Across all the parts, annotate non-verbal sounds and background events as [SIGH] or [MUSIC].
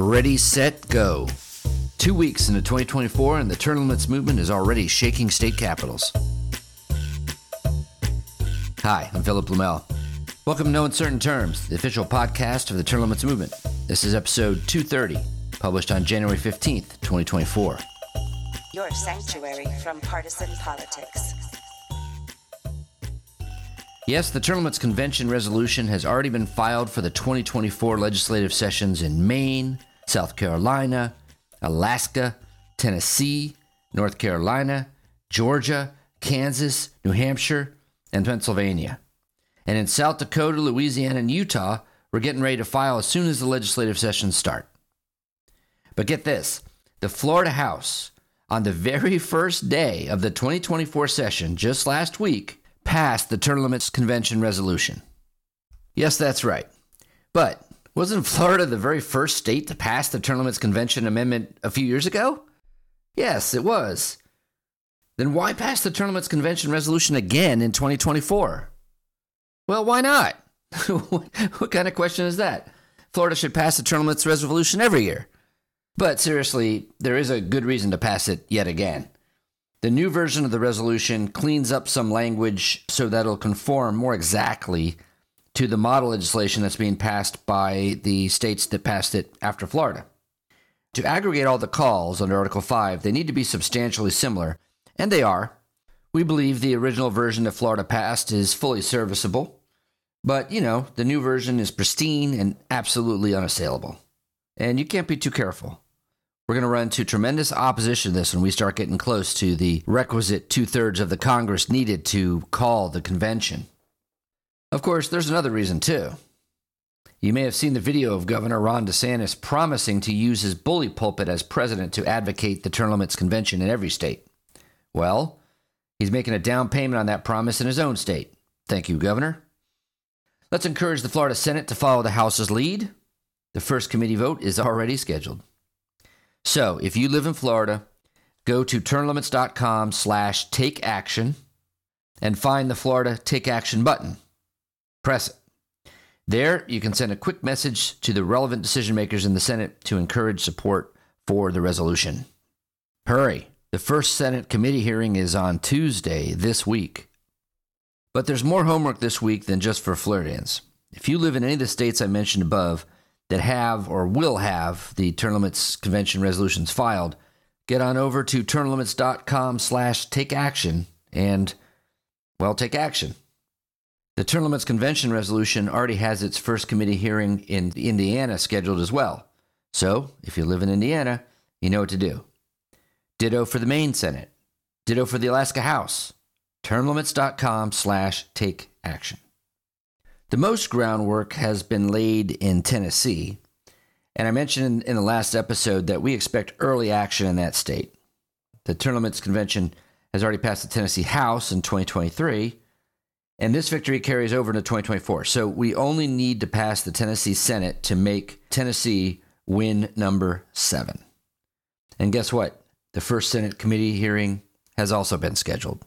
Ready, set, go. Two weeks into 2024, and the term limits movement is already shaking state capitals. Hi, I'm Philip Blumel. Welcome to No Uncertain Terms, the official podcast of the term limits movement. This is episode 230, published on January 15th, 2024. Your sanctuary from partisan politics. Yes, the Limits Convention resolution has already been filed for the 2024 legislative sessions in Maine, South Carolina, Alaska, Tennessee, North Carolina, Georgia, Kansas, New Hampshire, and Pennsylvania. And in South Dakota, Louisiana, and Utah, we're getting ready to file as soon as the legislative sessions start. But get this the Florida House, on the very first day of the 2024 session, just last week, passed the Term Limits Convention resolution. Yes, that's right. But wasn't Florida the very first state to pass the Limits Convention Amendment a few years ago? Yes, it was. Then why pass the Limits Convention resolution again in 2024? Well, why not? [LAUGHS] what kind of question is that? Florida should pass the Limits resolution every year. But seriously, there is a good reason to pass it yet again. The new version of the resolution cleans up some language so that it'll conform more exactly to the model legislation that's being passed by the states that passed it after Florida. To aggregate all the calls under Article 5, they need to be substantially similar, and they are. We believe the original version that Florida passed is fully serviceable, but you know, the new version is pristine and absolutely unassailable. And you can't be too careful. We're going to run into tremendous opposition to this when we start getting close to the requisite two thirds of the Congress needed to call the convention. Of course, there's another reason too. You may have seen the video of Governor Ron DeSantis promising to use his bully pulpit as president to advocate the term limits convention in every state. Well, he's making a down payment on that promise in his own state. Thank you, Governor. Let's encourage the Florida Senate to follow the House's lead. The first committee vote is already scheduled. So if you live in Florida, go to termlimits.com slash take action and find the Florida Take Action button. Press it. There, you can send a quick message to the relevant decision makers in the Senate to encourage support for the resolution. Hurry! The first Senate committee hearing is on Tuesday this week. But there's more homework this week than just for Floridians. If you live in any of the states I mentioned above, that have or will have the term limits convention resolutions filed, get on over to termlimits.com slash take action and, well, take action. The term limits convention resolution already has its first committee hearing in Indiana scheduled as well. So, if you live in Indiana, you know what to do. Ditto for the Maine Senate. Ditto for the Alaska House. Termlimits.com slash take action. The most groundwork has been laid in Tennessee, and I mentioned in, the last episode that we expect early action in that state. The Term Limits Convention has already passed the Tennessee House in 2023, and this victory carries over into 2024. So we only need to pass the Tennessee Senate to make Tennessee win number seven. And guess what? The first Senate committee hearing has also been scheduled.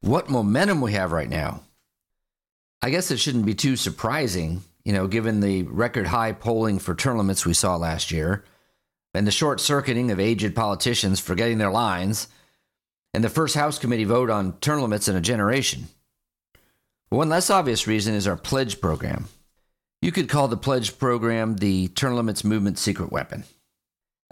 What momentum we have right now. I guess it shouldn't be too surprising, you know, given the record high polling for term limits we saw last year, and the short circuiting of aged politicians forgetting their lines, and the first House committee vote on term limits in a generation. One less obvious reason is our pledge program. You could call the pledge program the term limits movement secret weapon.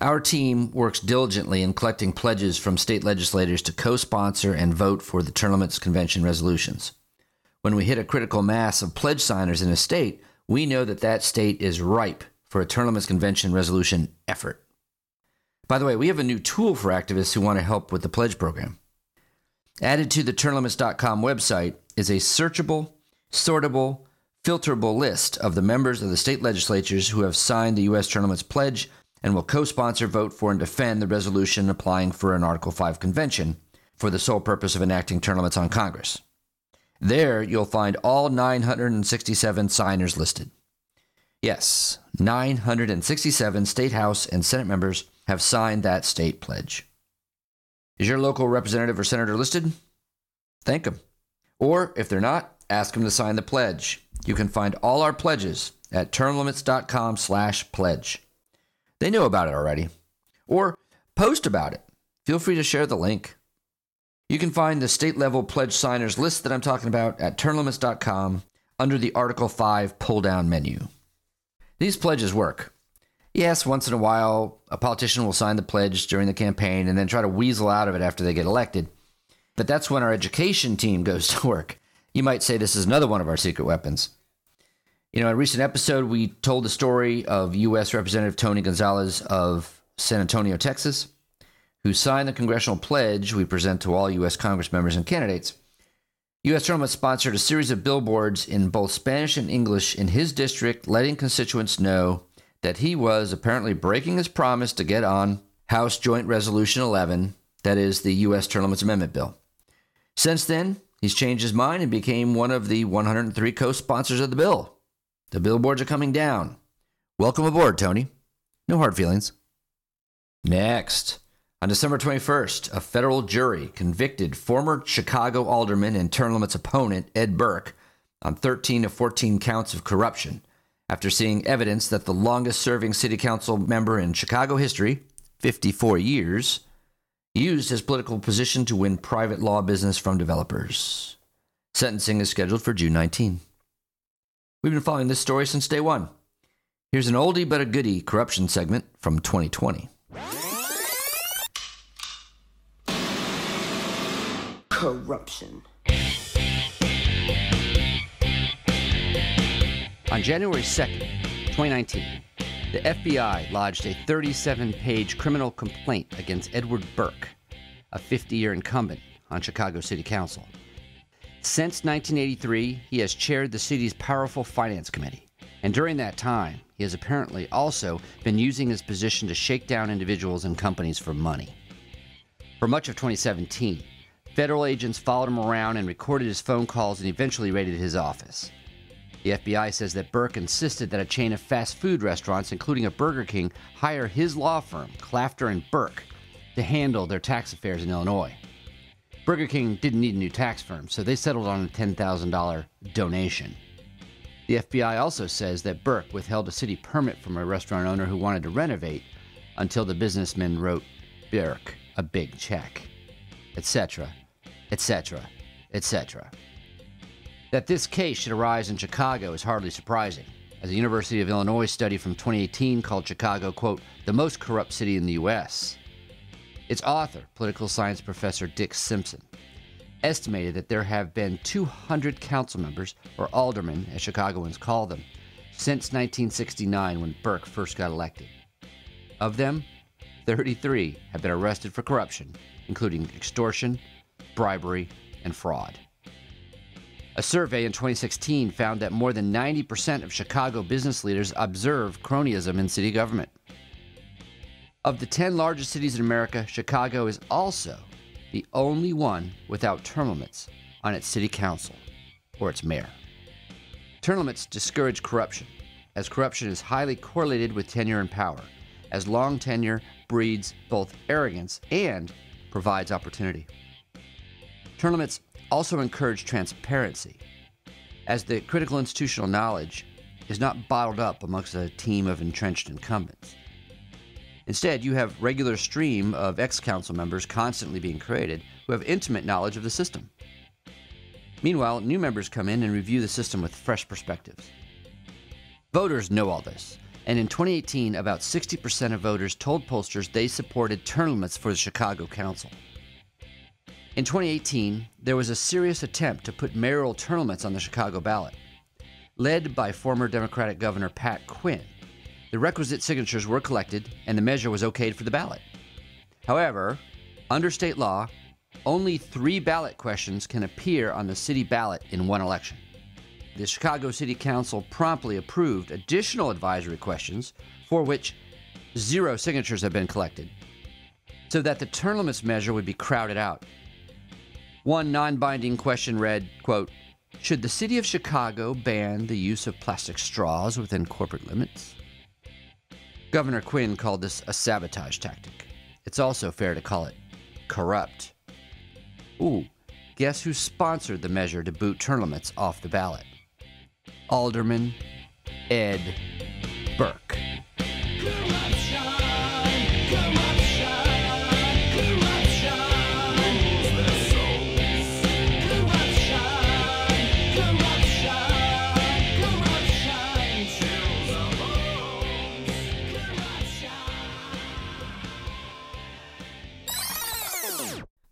Our team works diligently in collecting pledges from state legislators to co sponsor and vote for the term limits convention resolutions when we hit a critical mass of pledge signers in a state, we know that that state is ripe for a term limits convention resolution effort. By the way, we have a new tool for activists who want to help with the pledge program. Added to the termlimits.com website is a searchable, sortable, filterable list of the members of the state legislatures who have signed the U.S. Limits Pledge and will co sponsor, vote for, and defend the resolution applying for an Article 5 convention for the sole purpose of enacting limits on Congress. There, you'll find all 967 signers listed. Yes, 967 state house and senate members have signed that state pledge. Is your local representative or senator listed? Thank them. Or if they're not, ask them to sign the pledge. You can find all our pledges at termlimits.com/pledge. They know about it already. Or post about it. Feel free to share the link. You can find the state level pledge signers list that I'm talking about at termlimits.com under the Article 5 pull down menu. These pledges work. Yes, once in a while, a politician will sign the pledge during the campaign and then try to weasel out of it after they get elected. But that's when our education team goes to work. You might say this is another one of our secret weapons. You know, in a recent episode, we told the story of U.S. Representative Tony Gonzales of San Antonio, Texas, who signed the congressional pledge we present to all U.S. Congress members and candidates. U.S. Term Limits sponsored a series of billboards in both Spanish and English in his district, letting constituents know that he was apparently breaking his promise to get on House Joint Resolution 11, that is, the U.S. Limits Amendment Bill. Since then, he's changed his mind and became one of the 103 co sponsors of the bill. The billboards are coming down. Welcome aboard, Tony. No hard feelings. Next. On December 21st, a federal jury convicted former Chicago alderman and term limits opponent Ed Burke on 13 of 14 counts of corruption after seeing evidence that the longest serving city council member in Chicago history, 54 years, used his political position to win private law business from developers. Sentencing is scheduled for June 19. We've been following this story since day one. Here's an oldie but a goodie corruption segment from 2020. Corruption. On January 2nd, 2019, the FBI lodged a 37 page criminal complaint against Edward Burke, a 50 year incumbent on Chicago City Council. Since 1983, he has chaired the city's powerful finance committee, and during that time, he has apparently also been using his position to shake down individuals and companies for money. For much of 2017, federal agents followed him around and recorded his phone calls and eventually raided his office. The FBI says that Burke insisted that a chain of fast food restaurants, including a Burger King, hire his law firm, Klafter and Burke, to handle their tax affairs in Illinois. Burger King didn't need a new tax firm, so they settled on a $10,000 donation. The FBI also says that Burke withheld a city permit from a restaurant owner who wanted to renovate until the businessman wrote Burke a big check, etc., etc., etc. That this case should arise in Chicago is hardly surprising, as a University of Illinois study from 2018 called Chicago, quote, the most corrupt city in the U.S. Its author, political science professor Dick Simpson, estimated that there have been 200 council members, or aldermen as Chicagoans call them, since 1969 when Burke first got elected. Of them, 33 have been arrested for corruption, including extortion, bribery, and fraud. A survey in 2016 found that more than 90% of Chicago business leaders observe cronyism in city government. Of the 10 largest cities in America, Chicago is also the only one without term limits on its city council or its mayor. Term limits discourage corruption, as corruption is highly correlated with tenure and power, as long tenure breeds both arrogance and provides opportunity. Limits also encourage transparency, as the critical institutional knowledge is not bottled up amongst a team of entrenched incumbents. Instead, you have regular stream of ex-council members constantly being created who have intimate knowledge of the system. Meanwhile, new members come in and review the system with fresh perspectives. Voters know all this, and in 2018, about 60% of voters told pollsters they supported limits for the Chicago Council. In 2018, there was a serious attempt to put mayoral limits on the Chicago ballot. Led by former Democratic Governor Pat Quinn, the requisite signatures were collected and the measure was okayed for the ballot. However, under state law, only three ballot questions can appear on the city ballot in one election. The Chicago City Council promptly approved additional advisory questions for which zero signatures have been collected, so that the limits measure would be crowded out. One non binding question read, quote, Should the city of Chicago ban the use of plastic straws within corporate limits? Governor Quinn called this a sabotage tactic. It's also fair to call it corrupt. Ooh, guess who sponsored the measure to boot term limits off the ballot? Alderman Ed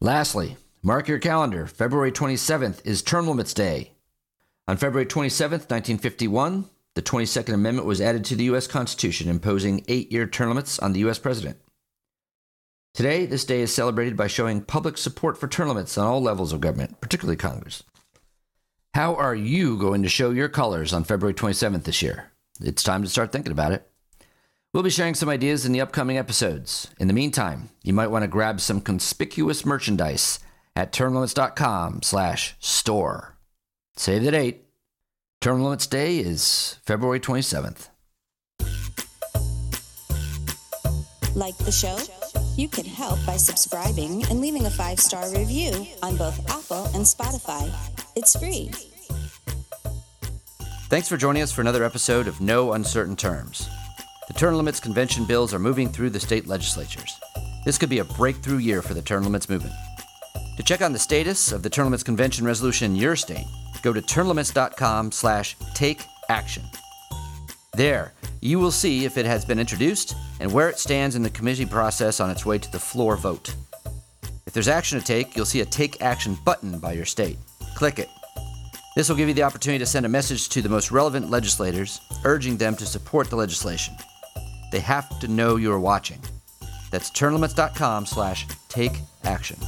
Lastly, mark your calendar. February 27th is Term Limits Day. On February 27th, 1951, the 22nd Amendment was added to the U.S. Constitution, imposing eight year term limits on the U.S. President. Today, this day is celebrated by showing public support for term limits on all levels of government, particularly Congress. How are you going to show your colors on February 27th this year? It's time to start thinking about it. We'll be sharing some ideas in the upcoming episodes. In the meantime, you might want to grab some conspicuous merchandise at termlimits.com slash store. Save the date. Term Limits Day is February 27th. Like the show? You can help by subscribing and leaving a five star review on both Apple and Spotify. It's free. Thanks for joining us for another episode of No Uncertain Terms. The term limits convention bills are moving through the state legislatures. This could be a breakthrough year for the term limits movement. To check on the status of the term limits convention resolution in your state, go to termlimits.com slash take action. There, you will see if it has been introduced and where it stands in the committee process on its way to the floor vote. If there's action to take, you'll see a Take Action button by your state. Click it. This will give you the opportunity to send a message to the most relevant legislators, urging them to support the legislation. They have to know you're watching. That's termlimits.com slash take action.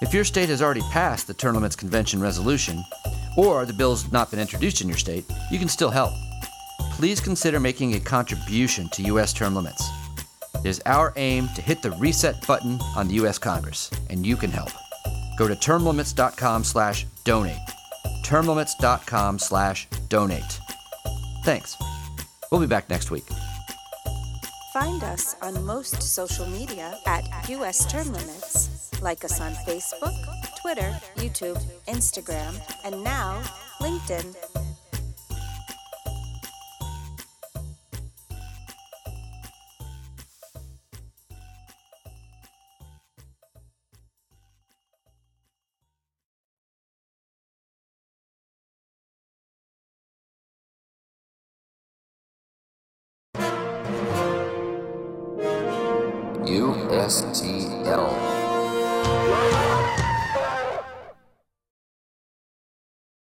If your state has already passed the Limits Convention resolution, or the bill's not been introduced in your state, you can still help. Please consider making a contribution to U.S. term limits. It is our aim to hit the reset button on the U.S. Congress, and you can help. Go to termlimits.com slash donate. termlimits.com slash donate. Thanks. We'll be back next week. Find us on most social media at US Term Limits. Like us on Facebook, Twitter, YouTube, Instagram, and now LinkedIn. USTL.